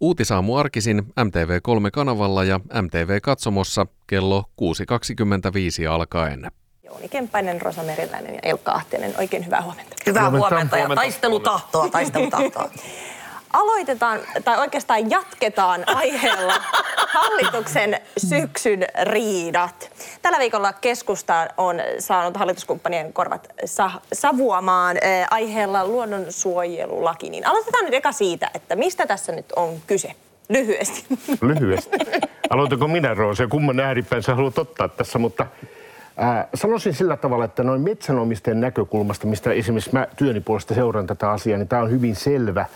Uutisaamu arkisin MTV3-kanavalla ja MTV-katsomossa kello 6.25 alkaen. Jouni Kemppainen, Rosa Meriläinen ja Elkka Ahtinen. Oikein hyvää huomenta. Hyvää Huomenta. huomenta ja Huomenta. taistelutahtoa, taistelutahtoa. Aloitetaan, tai oikeastaan jatketaan aiheella hallituksen syksyn riidat. Tällä viikolla keskusta on saanut hallituskumppanien korvat sa- savuamaan äh, aiheella luonnonsuojelulaki. Niin aloitetaan nyt eka siitä, että mistä tässä nyt on kyse? Lyhyesti. Lyhyesti. Aloitanko minä, Roosa, ja kumman ääripään sä haluat ottaa tässä, mutta ää, sanoisin sillä tavalla, että noin metsänomistajien näkökulmasta, mistä esimerkiksi mä työni puolesta seuraan tätä asiaa, niin tämä on hyvin selvä.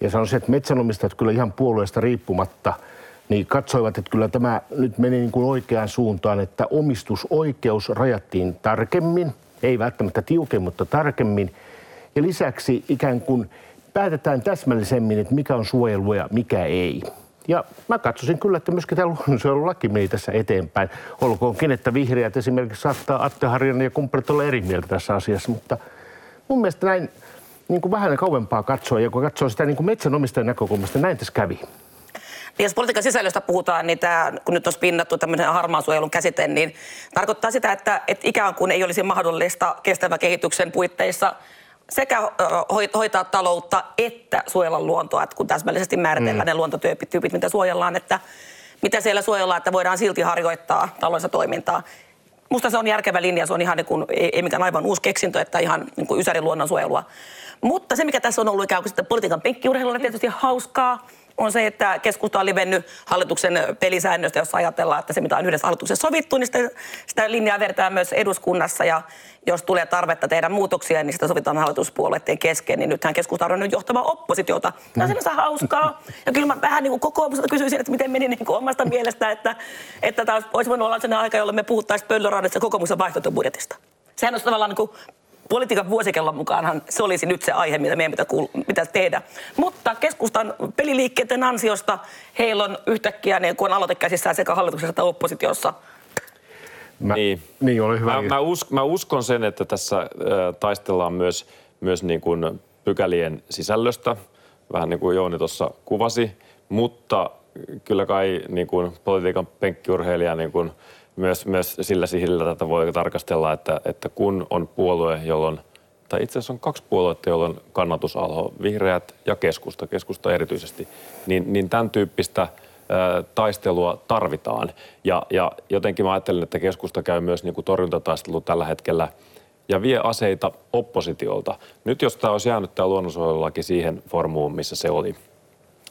Ja sanoisin, että metsänomistajat kyllä ihan puolueesta riippumatta, niin katsoivat, että kyllä tämä nyt meni niin kuin oikeaan suuntaan, että omistusoikeus rajattiin tarkemmin, ei välttämättä tiukemmin, mutta tarkemmin. Ja lisäksi ikään kuin päätetään täsmällisemmin, että mikä on suojelua ja mikä ei. Ja mä katsoisin kyllä, että myöskin tämä luonnonsuojelulaki meni tässä eteenpäin. Olkoonkin, että vihreät esimerkiksi saattaa Atte Harjanne ja kumppanit olla eri mieltä tässä asiassa, mutta mun mielestä näin niin kuin vähän kauempaa katsoa, ja kun katsoo sitä niin kuin metsänomistajan näkökulmasta, näin tässä kävi. Niin jos politiikan sisällöstä puhutaan, niin tämä, kun nyt on spinnattu tämmöinen harmaan suojelun käsite, niin tarkoittaa sitä, että, että ikään kuin ei olisi mahdollista kestävän kehityksen puitteissa sekä hoitaa taloutta että suojella luontoa, että kun täsmällisesti määritellään mm. ne luontotyypit, tyypit, mitä suojellaan, että mitä siellä suojellaan, että voidaan silti harjoittaa taloudellista toimintaa. Musta se on järkevä linja, se on ihan niin kuin, ei, ei mikään aivan uusi keksintö, että ihan niin kuin ysäri luonnonsuojelua. Mutta se, mikä tässä on ollut ikään kuin sitten politiikan penkkiurheilulla tietysti hauskaa, on se, että keskusta on livennyt hallituksen pelisäännöstä, jossa ajatellaan, että se mitä on yhdessä hallituksessa sovittu, niin sitä, sitä linjaa vertaa myös eduskunnassa. Ja jos tulee tarvetta tehdä muutoksia, niin sitä sovitaan hallituspuolueiden kesken. Niin nythän keskusta on nyt johtava oppositiota. Tämä on sinänsä hauskaa. Ja kyllä mä vähän niin kuin kokoomusta kysyisin, että miten meni niin kuin omasta mielestä, että, että tämä olisi voinut olla sellainen aika, jolloin me puhuttaisiin pöllöraadasta ja kokoomuksen vaihtoehtobudjetista. Sehän on tavallaan niin kuin politiikan vuosikellon mukaanhan se olisi nyt se aihe, mitä meidän pitää kuul- pitäisi tehdä. Mutta keskustan peliliikkeiden ansiosta heillä on yhtäkkiä, niin kun on aloite käsissään sekä hallituksessa että oppositiossa, Mä, Niin. niin ole hyvä. Mä, mä, usk, mä uskon sen, että tässä äh, taistellaan myös, myös niin kuin pykälien sisällöstä, vähän niin kuin Jouni tuossa kuvasi, mutta kyllä kai niin kuin politiikan penkkiurheilija niin kuin myös, myös sillä sihillä tätä voi tarkastella, että, että kun on puolue, jolloin tai itse asiassa on kaksi puoluetta, joilla on kannatusalho, vihreät ja keskusta, keskusta erityisesti, niin, niin tämän tyyppistä taistelua tarvitaan. Ja, ja jotenkin mä ajattelen, että keskusta käy myös niin kuin torjuntataistelu tällä hetkellä ja vie aseita oppositiolta. Nyt jos tämä olisi jäänyt tämä luonnonsuojelulaki siihen formuun, missä se oli,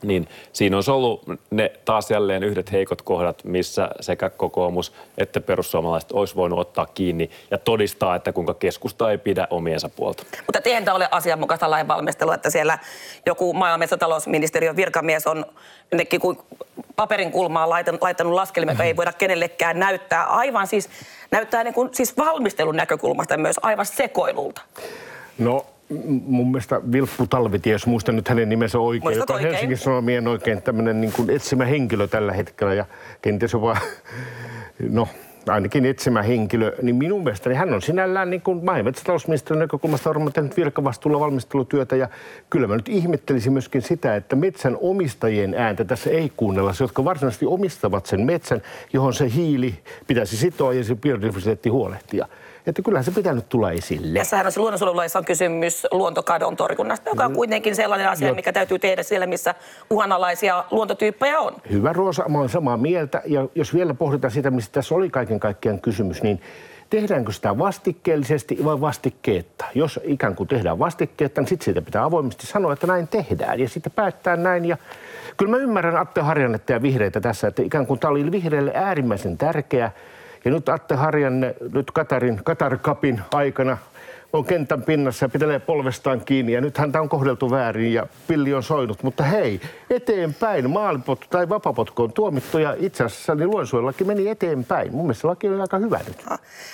niin siinä olisi ollut ne taas jälleen yhdet heikot kohdat, missä sekä kokoomus että perussuomalaiset olisi voinut ottaa kiinni ja todistaa, että kuinka keskusta ei pidä omiensa puolta. Mutta eihän tämä ole asianmukaista lainvalmistelua, että siellä joku maa- ja metsätalousministeriön virkamies on jonnekin kuin paperin kulmaan laittanut, laittanut laskelmia, joita ei voida kenellekään näyttää. Aivan siis, näyttää niin kuin, siis valmistelun näkökulmasta myös aivan sekoilulta. No mun mielestä Vilppu Talvitie, jos muistan nyt hänen nimensä oikein, Muistat joka on oikein. Helsingin Sanomien oikein tämmöinen niin kuin etsimä henkilö tällä hetkellä ja kenties jopa, no ainakin etsimä henkilö, niin minun mielestäni hän on sinällään niin kuin maa- ja metsätalousministeriön näkökulmasta varmaan tehnyt virkavastuulla valmistelutyötä ja kyllä mä nyt ihmettelisin myöskin sitä, että metsän omistajien ääntä tässä ei kuunnella, se, jotka varsinaisesti omistavat sen metsän, johon se hiili pitäisi sitoa ja se biodiversiteetti huolehtia. Että kyllähän se pitää nyt tulla esille. Tässähän on se luonnonsuojelulaissa on kysymys luontokadon torjunnasta, joka Mm. on kuitenkin sellainen asia, mikä täytyy tehdä siellä, missä uhanalaisia luontotyyppejä on. Hyvä Roosa, mä olen samaa mieltä. Ja jos vielä pohditaan sitä, mistä tässä oli kaiken kaikkiaan kysymys, niin tehdäänkö sitä vastikkeellisesti vai vastikkeetta? Jos ikään kuin tehdään vastikkeetta, niin sitten siitä pitää avoimesti sanoa, että näin tehdään. Ja sitten päättää näin. Ja kyllä mä ymmärrän Atte Harjannetta ja vihreitä tässä, että ikään kuin tämä oli vihreille äärimmäisen tärkeä. Ja nyt Atte Harjanne, nyt Katarin, Katar Cupin aikana on kentän pinnassa ja pitelee polvestaan kiinni ja nyt häntä on kohdeltu väärin ja pilli on soinut. Mutta hei, eteenpäin maalipotku tai vapapotku on tuomittu ja itse asiassa niin luonnonsuojelulaki meni eteenpäin. Mun mielestä laki on aika hyvä nyt.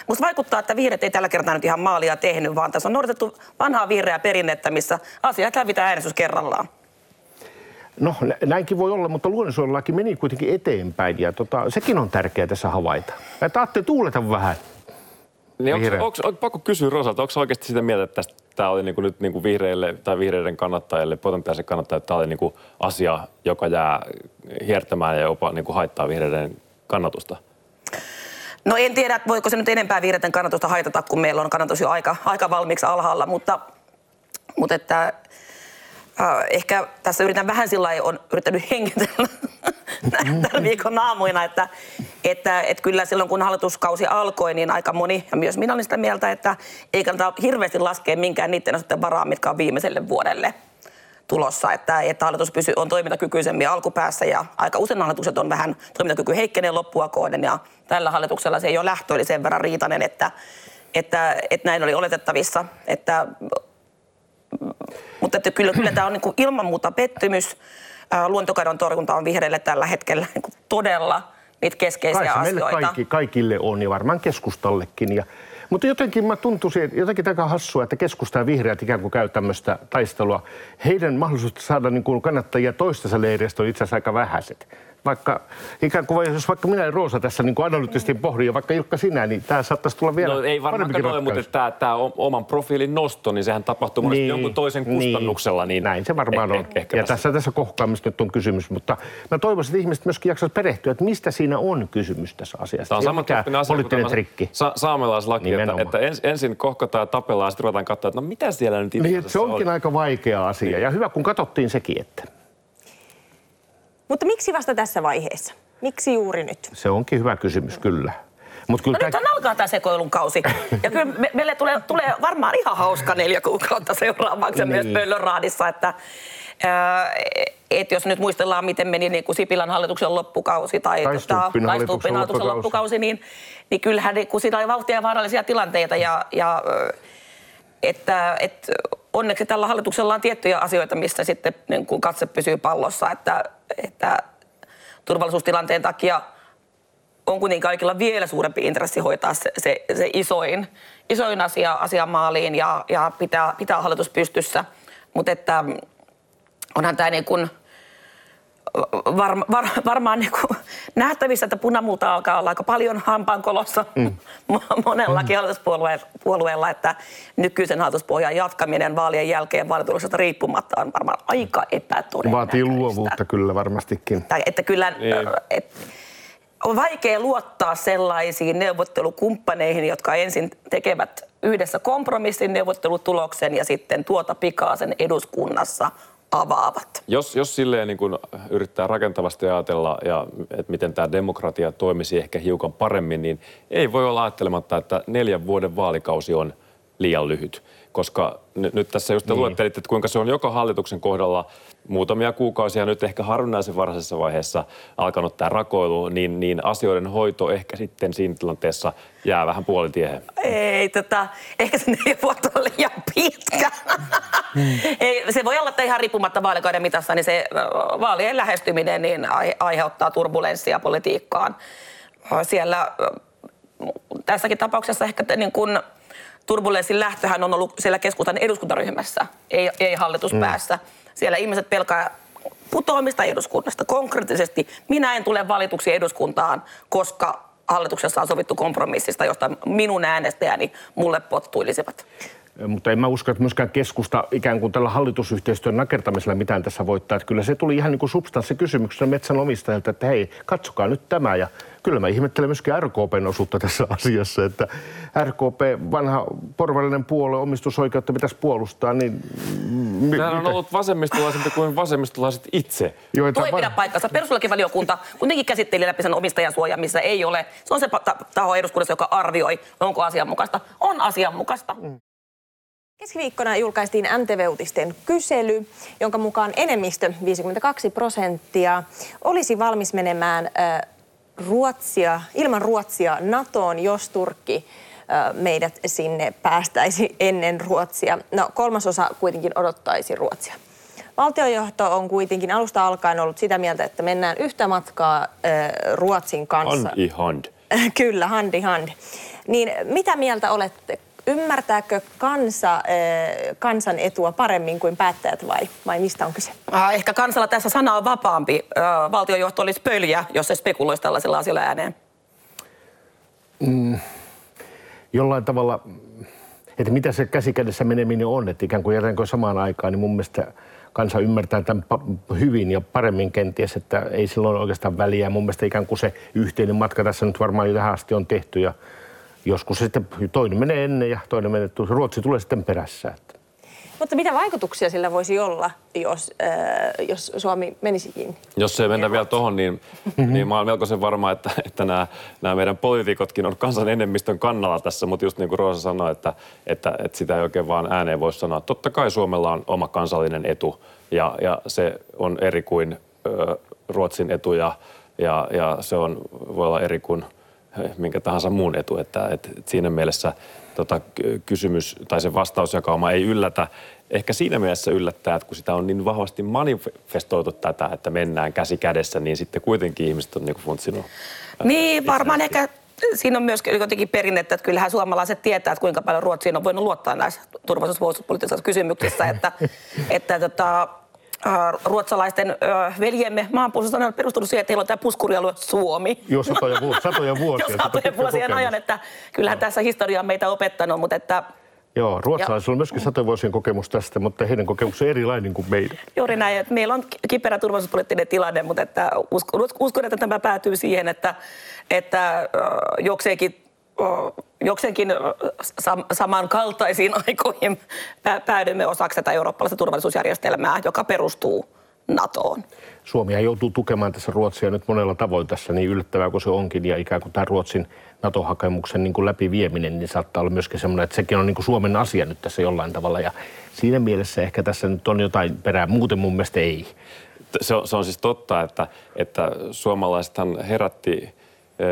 Musta vaikuttaa, että vihreät ei tällä kertaa nyt ihan maalia tehnyt, vaan tässä on noudatettu vanhaa vihreää perinnettä, missä asiat hävitään äänestys kerrallaan. No nä- näinkin voi olla, mutta luonnonsuojelulaki meni kuitenkin eteenpäin ja tota, sekin on tärkeää tässä havaita. Että Atte tuuleta vähän. Niin onko, Vihreät. onko, on pakko kysyä Rosalta, onko oikeasti sitä mieltä, että tästä, tämä oli niinku nyt niinku vihreille tai vihreiden kannattajille, potentiaalisille kannattajille, että tämä oli niinku asia, joka jää hiertämään ja jopa niinku haittaa vihreiden kannatusta? No en tiedä, voiko se nyt enempää vihreiden kannatusta haitata, kun meillä on kannatus jo aika, aika valmiiksi alhaalla, mutta, mutta että, ehkä tässä yritän vähän sillä lailla, on yrittänyt hengitellä tämän viikon aamuina, että, että, että kyllä silloin kun hallituskausi alkoi, niin aika moni, ja myös minä olin sitä mieltä, että ei kannata hirveästi laskea minkään niiden asioiden varaa, mitkä on viimeiselle vuodelle tulossa, että, että hallitus pysyy, on toimintakykyisemmin alkupäässä ja aika usein hallitukset on vähän toimintakyky heikkenee loppua kohden ja tällä hallituksella se ei ole lähtö, eli sen verran riitainen, että, että, että näin oli oletettavissa. Että, mutta että kyllä, kyllä tämä on niin kuin ilman muuta pettymys. Luontokadon torjunta on vihreille tällä hetkellä niin kuin todella niitä keskeisiä Kai se meille asioita. kaikki, kaikille on ja varmaan keskustallekin. Ja, mutta jotenkin mä tuntuisin, että jotenkin aika hassua, että keskusta ja vihreät ikään kuin käy tämmöistä taistelua. Heidän mahdollisuudet saada niin kuin kannattajia toistensa leiristä on itse asiassa aika vähäiset. Vaikka ikään kuin, jos vaikka minä ja Roosa tässä niin kuin analyyttisesti pohdin, ja vaikka Ilkka sinä, niin tämä saattaisi tulla vielä No ei varmaan parempikin ole, mutta tämä, tämä oman profiilin nosto, niin sehän tapahtuu monesti jonkun toisen kustannuksella. Niin Näin se varmaan eh- on. eh- ehkä ja tässä- tässä, tässä kohkaamista nyt on kysymys, mutta mä toivoisin, että ihmiset myöskin jaksaisivat perehtyä, että mistä siinä on kysymys tässä asiassa. Tämä on samantyyppinen asia kuin poliittinen tämä trikki. sa- saamelaislaki, että, Nimenomaan. että ens, ensin kohkataan ja tapellaan ja sitten ruvetaan katsoa, että no mitä siellä nyt itse Niin, se onkin oli. aika vaikea asia. Ja hyvä, kun katsottiin sekin, että Mutta miksi vasta tässä vaiheessa? Miksi juuri nyt? se onkin hyvä kysymys, kyllä. Mutta kyllä No nyt tää- alkaa tämä sekoilun kausi. Ja kyllä me, meille tulee, tulee varmaan ihan hauska neljä kuukautta seuraavaksi niin. myös. Pöllönraadissa, että ää, et jos nyt muistellaan, miten meni niin kuin Sipilän hallituksen loppukausi tai, Tai tota, hallituksen loppukausi. loppukausi, niin, niin kyllähän niin, kun siinä oli vauhtia ja vaarallisia tilanteita ja, ja että, että onneksi tällä hallituksella on tiettyjä asioita, missä sitten niin kuin katse pysyy pallossa, että, että turvallisuustilanteen takia on kuitenkin kaikilla vielä suurempi intressi hoitaa se, se, se isoin, isoin asia, asia maaliin ja, ja pitää, pitää hallitus pystyssä. Mutta että onhan tämä niin kuin varma, var, varmaan niin kuin nähtävissä, että punamulta alkaa olla aika paljon hampaankolossa mm. monellakin hallituspuolueella, puolueella, että nykyisen hallituspohjan jatkaminen vaalien jälkeen vaalituloksesta riippumatta on varmaan aika epätodennäköistä. vaatii luovuutta kyllä varmastikin. Tai että kyllä Niin. et, on vaikea luottaa sellaisiin neuvottelukumppaneihin, jotka ensin tekevät yhdessä kompromissin neuvottelutuloksen ja sitten tuota pikaa sen eduskunnassa avaavat. Jos, jos silleen niin kun yrittää rakentavasti ajatella, ja, että miten tämä demokratia toimisi ehkä hiukan paremmin, niin ei voi olla ajattelematta, että neljän vuoden vaalikausi on liian lyhyt. Koska n- nyt tässä just te niin. luettelit, että kuinka se on joka hallituksen kohdalla muutamia kuukausia nyt ehkä harvinaisen varhaisessa vaiheessa alkanut tämä rakoilu, niin, niin asioiden hoito ehkä sitten siinä tilanteessa jää vähän puolitiehen. Ei, tota, ehkä se neljä vuotta on liian pitkä. Ei, se voi olla, että ihan riippumatta vaalikauden mitassa, niin se vaalien lähestyminen niin ai- aiheuttaa turbulenssia politiikkaan. Siellä tässäkin tapauksessa ehkä niin kun turbulenssin lähtöhän on ollut siellä keskustan eduskuntaryhmässä, ei, ei hallituspäässä. Siellä ihmiset pelkää putoamista eduskunnasta konkreettisesti. Minä en tule valituksi eduskuntaan, koska hallituksessa on sovittu kompromissista, josta minun äänestäjäni mulle pottuilisivat. Mutta en mä usko, että myöskään keskusta ikään kuin tällä hallitusyhteistyön nakertamisella mitään tässä voittaa. Että kyllä se tuli ihan niin kuin substanssikysymyksenä metsänomistajilta, että hei, katsokaa nyt tämä. Ja kyllä mä ihmettelen myöskin RKPn osuutta tässä asiassa, että RKP, vanha porvallinen puolue, omistusoikeutta pitäisi puolustaa, niin... Tämä on ollut vasemmistolaisempi kuin vasemmistolaiset itse. joita Tuo ei va- pidä paikkansa. Perustuslakivaliokunta kuitenkin käsitteli läpi sen omistajansuoja, missä ei ole. Se on se taho eduskunnassa, joka arvioi, onko asianmukaista. On asianmukaista. Keskiviikkona julkaistiin MTV-uutisten kysely, jonka mukaan enemmistö, 52 prosenttia, olisi valmis menemään Ruotsia, ilman Ruotsia NATOon, jos Turkki meidät sinne päästäisi ennen Ruotsia. No kolmasosa kuitenkin odottaisi Ruotsia. Valtiojohto on kuitenkin alusta alkaen ollut sitä mieltä, että mennään yhtä matkaa Ruotsin kanssa. Hand. Kyllä, hand in hand. Niin mitä mieltä olette? Ymmärtääkö kansa eh, kansan etua paremmin kuin päättäjät vai, vai mistä on kyse? Äh, Ehkä kansalla tässä sana on vapaampi. Valtiojohto olisi pöljä, jos se spekuloisi tällaisella asialla ääneen. jollain tavalla, että mitä se käsikädessä meneminen on, että ikään kuin jätänkö samaan aikaan, niin mun mielestä kansa ymmärtää tämän hyvin ja paremmin kenties, että ei silloin oikeastaan väliä. Mun mielestä ikään kuin se yhteinen matka tässä nyt varmaan jo tähän asti on tehty ja joskus sitten toinen menee ennen ja toinen menee, Ruotsi tulee sitten perässä. Että. Mutta mitä vaikutuksia sillä voisi olla, jos, äh, jos Suomi menisikin? Jos se mennä vielä tuohon, niin, niin mä olen melkoisen varma, että, että nämä, nämä meidän poliitikotkin on kansan enemmistön kannalla tässä, mutta just niin kuin Roosa sanoi, että, että, että sitä ei oikein vaan ääneen voi sanoa. Totta kai Suomella on oma kansallinen etu ja, ja se on eri kuin ö, Ruotsin etu ja, ja, ja se on, voi olla eri kuin minkä tahansa muun etu, että, että siinä mielessä tota, kysymys tai se vastausjakauma ei yllätä. Ehkä siinä mielessä yllättää, että kun sitä on niin vahvasti manifestoitu tätä, että mennään käsi kädessä, niin sitten kuitenkin ihmiset on niin funtsinut. Niin, varmaan ehkä siinä on myös jotenkin perinnettä, että kyllähän suomalaiset tietää, että kuinka paljon Ruotsiin on voinut luottaa näissä turvallisuuspoliittisissa kysymyksissä, että, että tota, ruotsalaisten veljemme maanpuolustus on perustunut siihen, että heillä on tämä puskurialue Suomi. Joo, satoja, vu- satoja vuosia. Jo satoja vuosien ajan, että kyllähän tässä historia on meitä opettanut, mutta että Joo, ruotsalaisilla on myöskin satojen vuosien kokemus tästä, mutta heidän kokemus on erilainen kuin meidän. Juuri näin, että meillä on kiperä turvallisuuspoliittinen tilanne, mutta että uskon, uskon että tämä päätyy siihen, että, että jokseenkin jokseenkin sam- samankaltaisiin aikoihin päädymme osaksi tätä eurooppalaista turvallisuusjärjestelmää, joka perustuu NATOon. Suomi joutuu tukemaan tässä Ruotsia nyt monella tavoin tässä, niin yllättävää kuin se onkin, ja ikään kuin tämä Ruotsin NATO-hakemuksen niin kuin läpivieminen, niin saattaa olla myöskin semmoinen, että sekin on niin kuin Suomen asia nyt tässä jollain tavalla, ja siinä mielessä ehkä tässä nyt on jotain perää, muuten mun mielestä ei. Se on, se on siis totta, että, että suomalaisethan herätti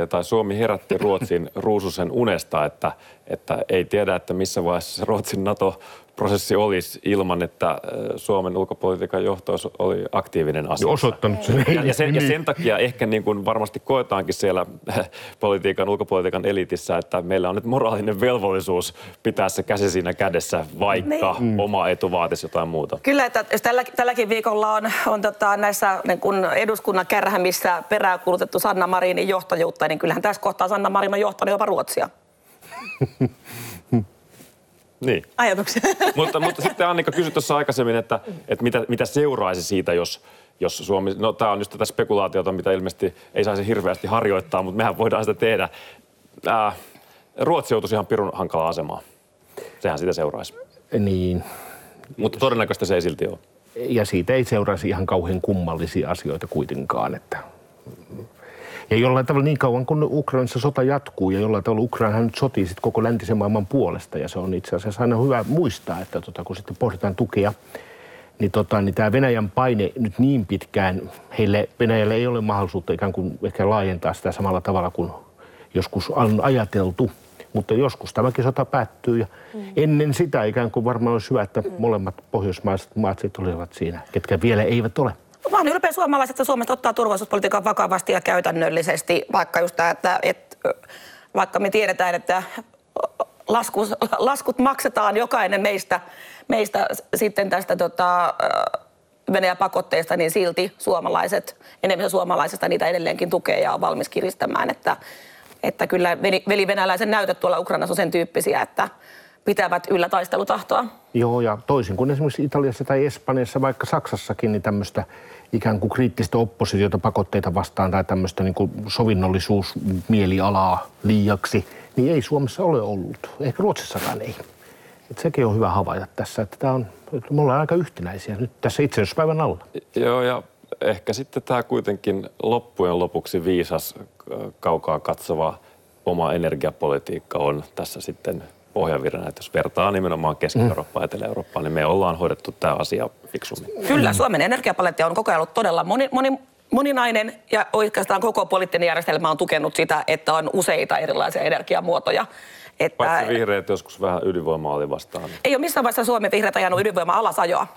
tai Suomi herätti Ruotsin ruususen unesta, että, että ei tiedä, että missä vaiheessa Ruotsin NATO prosessi olisi ilman, että äh, Suomen ulkopolitiikan johto oli aktiivinen asia. Osoittanut sen. Ja, ja, sen, ja sen takia ehkä niin kuin varmasti koetaankin siellä äh, politiikan, ulkopolitiikan elitissä, että meillä on nyt moraalinen velvollisuus pitää se käsi siinä kädessä, vaikka niin. oma etu vaatisi jotain muuta. Kyllä, että jos tällä, tälläkin viikolla on, on tota, näissä niin kun eduskunnan kärhämissä peräänkuulutettu Sanna Marinin johtajuutta, niin kyllähän tässä kohtaa Sanna Marin on johtanut jopa Ruotsia. Niin. Ajatuksia. mutta, mutta sitten Annika kysyi tuossa aikaisemmin, että, että mitä, mitä seuraisi siitä, jos, jos Suomi, no tämä on just tätä spekulaatiota, mitä ilmeisesti ei saisi hirveästi harjoittaa, mutta mehän voidaan sitä tehdä. Ää, Ruotsi joutuisi ihan pirun hankalaa asemaan. Sehän sitä seuraisi. Niin. Mutta todennäköistä se ei silti ole. Ja siitä ei seuraisi ihan kauhean kummallisia asioita kuitenkaan, että ja jollain tavalla niin kauan kun Ukrainassa sota jatkuu ja jollain tavalla Ukraina nyt sotii sit koko läntisen maailman puolesta ja se on itse asiassa aina hyvä muistaa, että tota, kun sitten pohditaan tukea, niin, tota, niin tämä Venäjän paine nyt niin pitkään, heille Venäjälle ei ole mahdollisuutta ikään kuin ehkä laajentaa sitä samalla tavalla kuin joskus on ajateltu. Mutta joskus tämäkin sota päättyy ja mm. ennen sitä ikään kuin varmaan olisi hyvä, että molemmat pohjoismaiset maat sitten olivat siinä, ketkä vielä eivät ole. Olen ylpeä suomalaiset, että Suomesta ottaa turvallisuuspolitiikan vakavasti ja käytännöllisesti, vaikka just tämä, että, että vaikka me tiedetään, että laskus, laskut maksetaan jokainen meistä, meistä sitten tästä tota, Venäjän pakotteista, niin silti suomalaiset, enemmän suomalaisista niitä edelleenkin tukee ja on valmis kiristämään. Että, että kyllä veli-venäläisen näytöt tuolla Ukrainassa on sen tyyppisiä, että pitävät yllä taistelutahtoa. Joo, ja toisin kuin esimerkiksi Italiassa tai Espanjassa, vaikka Saksassakin, niin tämmöistä ikään kuin kriittistä oppositiota pakotteita vastaan tai tämmöistä niin kuin sovinnollisuusmielialaa liiaksi, niin ei Suomessa ole ollut. Ehkä Ruotsissakaan ei. Et sekin on hyvä havaita tässä, että tämä on, me ollaan aika yhtenäisiä nyt tässä itsenäisyyspäivän alla. Joo, ja ehkä sitten tämä kuitenkin loppujen lopuksi viisas, kaukaa katsova oma energiapolitiikka on tässä sitten pohjavirrana, että jos vertaa nimenomaan Keski-Eurooppaa ja Etelä-Eurooppaa, niin me ollaan hoidettu tämä asia fiksummin. Kyllä, Suomen energiapaletti on koko ajan ollut todella moni, moni, moninainen ja oikeastaan koko poliittinen järjestelmä on tukenut sitä, että on useita erilaisia energiamuotoja. Että, Paitsi vihreät joskus vähän ydinvoimaa oli vastaan. Ei ole missään vaiheessa Suomen vihreät ajanut ydinvoima alasajoa.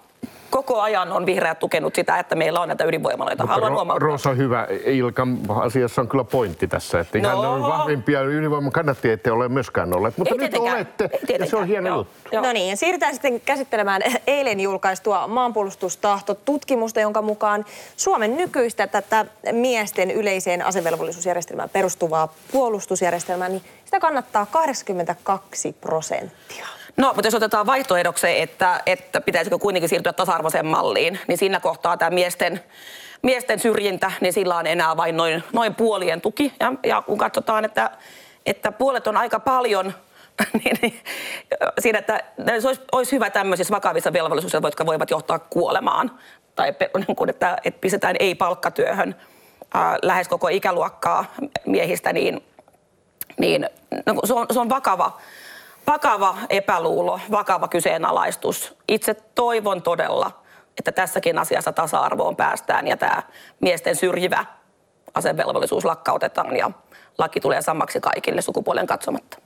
Koko ajan on vihreät tukenut sitä, että meillä on näitä ydinvoimaloita. Mutta Haluan Ro- huomauttaa. Roosa, hyvä. Ilkan asiassa on kyllä pointti tässä, että ihan No. ne on vahvimpia ydinvoiman kannattajia, ette ole myöskään olleet. Mutta Ei nyt tietenkään. olette, Ei ja se on hieno Joo. juttu. Joo. No niin, siirrytään sitten käsittelemään eilen julkaistua maanpuolustustahto-tutkimusta, jonka mukaan Suomen nykyistä tätä miesten yleiseen asevelvollisuusjärjestelmään perustuvaa puolustusjärjestelmää, niin sitä kannattaa 82 prosenttia. No, mutta jos otetaan vaihtoehdoksi, että, että pitäisikö kuitenkin siirtyä tasa-arvoiseen malliin, niin siinä kohtaa tämä miesten, miesten syrjintä, niin sillä on enää vain noin, noin puolien tuki. Ja, ja kun katsotaan, että, että puolet on aika paljon, niin, niin siinä, että se olisi, olisi hyvä tämmöisissä vakavissa velvollisuuksissa, jotka voivat johtaa kuolemaan. Tai niin että, että pistetään ei-palkkatyöhön ää, lähes koko ikäluokkaa miehistä, niin niin no, se, on, se on vakava, vakava epäluulo, vakava kyseenalaistus. Itse toivon todella, että tässäkin asiassa tasa-arvoon päästään ja tämä miesten syrjivä asevelvollisuus lakkautetaan ja laki tulee samaksi kaikille sukupuolen katsomatta.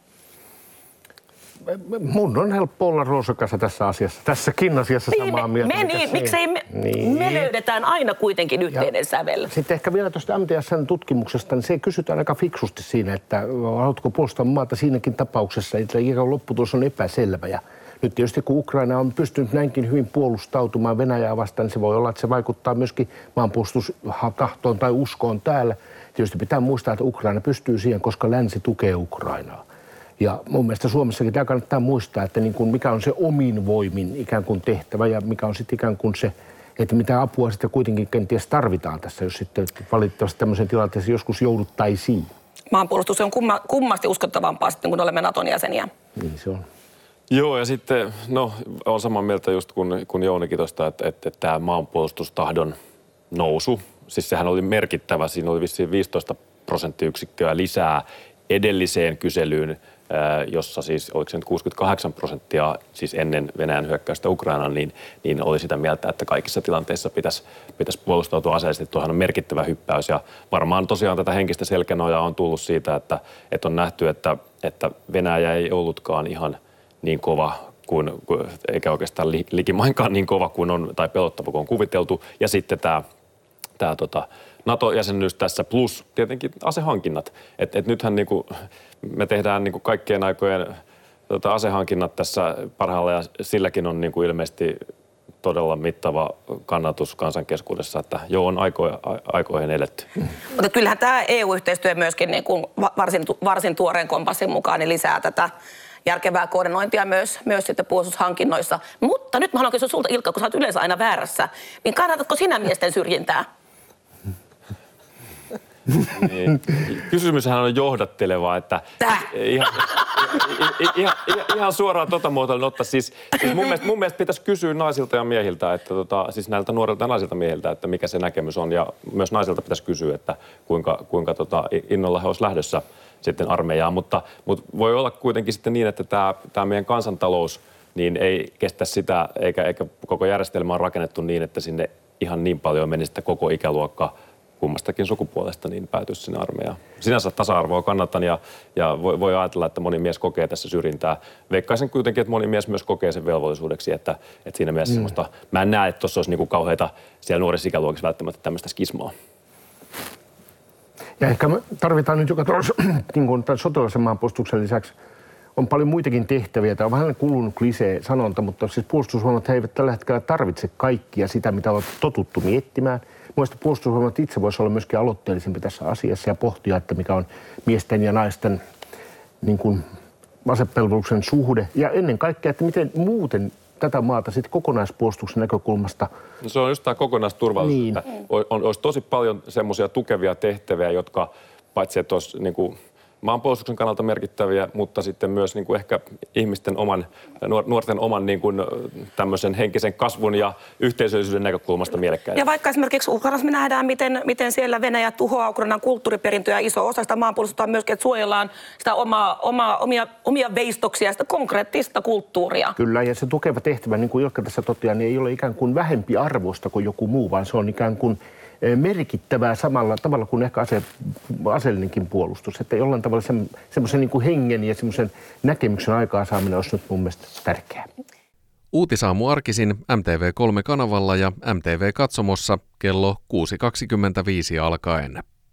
Mun on helppo olla kanssa tässä asiassa, tässäkin asiassa samaa me, mieltä. me, niin, se- miksei me, Niin. me löydetään aina kuitenkin yhteinen Ja sävel. Sitten ehkä vielä tuosta MTSn tutkimuksesta, niin se kysytään aika fiksusti siinä, että haluatko puolustaa maata siinäkin tapauksessa, että ikä lopputulos on epäselvä. Ja nyt tietysti kun Ukraina on pystynyt näinkin hyvin puolustautumaan Venäjää vastaan, niin se voi olla, että se vaikuttaa myöskin maanpuolustustahtoon tai uskoon täällä. Tietysti pitää muistaa, että Ukraina pystyy siihen, koska länsi tukee Ukrainaa. Ja mun mielestä Suomessakin tämä kannattaa muistaa, että niin kuin mikä on se omin voimin ikään kuin tehtävä ja mikä on sitten ikään kuin se, että mitä apua sitten kuitenkin kenties tarvitaan tässä, jos sitten valitettavasti tämmöisen tilanteeseen joskus jouduttaisiin. Maanpuolustus on kumma, kummasti uskottavampaa sitten, kun olemme Naton jäseniä. Niin se on. Joo, ja sitten, no, on samaa mieltä just kuin, kuin Jounikin tuosta, että, että, että tämä maanpuolustustahdon nousu, siis sehän oli merkittävä, siinä oli vissiin 15 prosenttiyksikköä lisää edelliseen kyselyyn, jossa siis, oliko se nyt 68 prosenttia, siis ennen Venäjän hyökkäystä Ukrainaan, niin, niin oli sitä mieltä, että kaikissa tilanteissa pitäisi, pitäisi puolustautua aseellisesti. Tuohan on merkittävä hyppäys ja varmaan tosiaan tätä henkistä selkänojaa on tullut siitä, että, että on nähty, että, että Venäjä ei ollutkaan ihan niin kova kuin, eikä oikeastaan li- likimainkaan niin kova kuin on, tai pelottava kuin on kuviteltu. Ja sitten tämä, tämä tota, NATO-jäsenyys tässä plus tietenkin asehankinnat. Et, et nythän niinku, me tehdään niinku kaikkien aikojen tota, asehankinnat tässä parhaalla ja silläkin on niinku ilmeisesti todella mittava kannatus kansan keskuudessa, että joo, on aiko, aikoihin eletty. Mutta kyllähän tämä EU-yhteistyö myöskin niin kuin va- varsin, varsin tuoreen kompassin mukaan niin lisää tätä järkevää koordinointia myös, myös sitten puolustushankinnoissa. Mutta nyt mä haluan kysyä sulta Ilkka, kun sä oot yleensä aina väärässä, niin kannatatko sinä miesten syrjintää? Niin. Kysymyshän on johdatteleva, että ihan, ihan, ihan, ihan suoraan tota muotoilun ottaa. Siis, siis mun, mielestä, mun mielestä pitäisi kysyä naisilta ja miehiltä, että tota, siis näiltä nuorilta ja naisilta miehiltä, että mikä se näkemys on. Ja myös naisilta pitäisi kysyä, että kuinka, kuinka tota, innolla he olisivat lähdössä sitten armeijaan. Mutta, mutta voi olla kuitenkin sitten niin, että tämä, tämä meidän kansantalous niin ei kestä sitä, eikä, eikä koko järjestelmä on rakennettu niin, että sinne ihan niin paljon menisi, että koko ikäluokka kummastakin sukupuolesta niin päätyisi sinne armeijaan. Sinänsä tasa-arvoa kannatan ja, ja voi, voi ajatella, että moni mies kokee tässä syrjintää. Veikkaisin kuitenkin, että moni mies myös kokee sen velvollisuudeksi, että, että siinä mielessä mm. semmoista, mä en näe, että tuossa olisi niinku kauheita siellä nuorissa ikäluokissa välttämättä tämmöistä skismaa. Ja ehkä me tarvitaan nyt joka tapauksessa, niin sotilaisen maanpuolustuksen lisäksi, on paljon muitakin tehtäviä. Tämä on vähän kulunut klisee sanonta, mutta siis puolustusvoimat he eivät tällä hetkellä tarvitse kaikkia sitä, mitä ovat totuttu miettimään. Mielestäni puolustusvoimat itse voisi olla myöskin aloitteellisempi tässä asiassa ja pohtia, että mikä on miesten ja naisten niin kuin asepelvoluksen suhde. Ja ennen kaikkea, että miten muuten tätä maata sitten kokonaispuolustuksen näkökulmasta No se on just tämä kokonaisturvallisuus, Niin. että olisi tosi paljon semmoisia tukevia tehtäviä, jotka paitsi että olisi niin kuin maanpuolustuksen kannalta merkittäviä, mutta sitten myös niin kuin ehkä ihmisten oman, nuor- nuorten oman niin kuin tämmöisen henkisen kasvun ja yhteisöllisyyden näkökulmasta mielekkäitä. Ja vaikka esimerkiksi Ukrainassa me nähdään, miten, miten siellä Venäjä tuhoaa Ukrainan kulttuuriperintöä. Iso osa sitä maanpuolustusta on myöskin, että suojellaan sitä omaa, omaa, omia, omia veistoksia, sitä konkreettista kulttuuria. Kyllä, ja se tukeva tehtävä, niin kuin Ilkka tässä toteaa, niin ei ole ikään kuin vähempi arvosta kuin joku muu, vaan se on ikään kuin merkittävää samalla tavalla kuin ehkä ase, aseellinenkin puolustus. Että jollain tavalla sem, semmoisen niin hengen ja semmoisen näkemyksen aikaansaaminen olisi nyt mun mielestä tärkeää. Uutisaamu arkisin MTV3-kanavalla ja MTV Katsomossa kello 6.25 alkaen.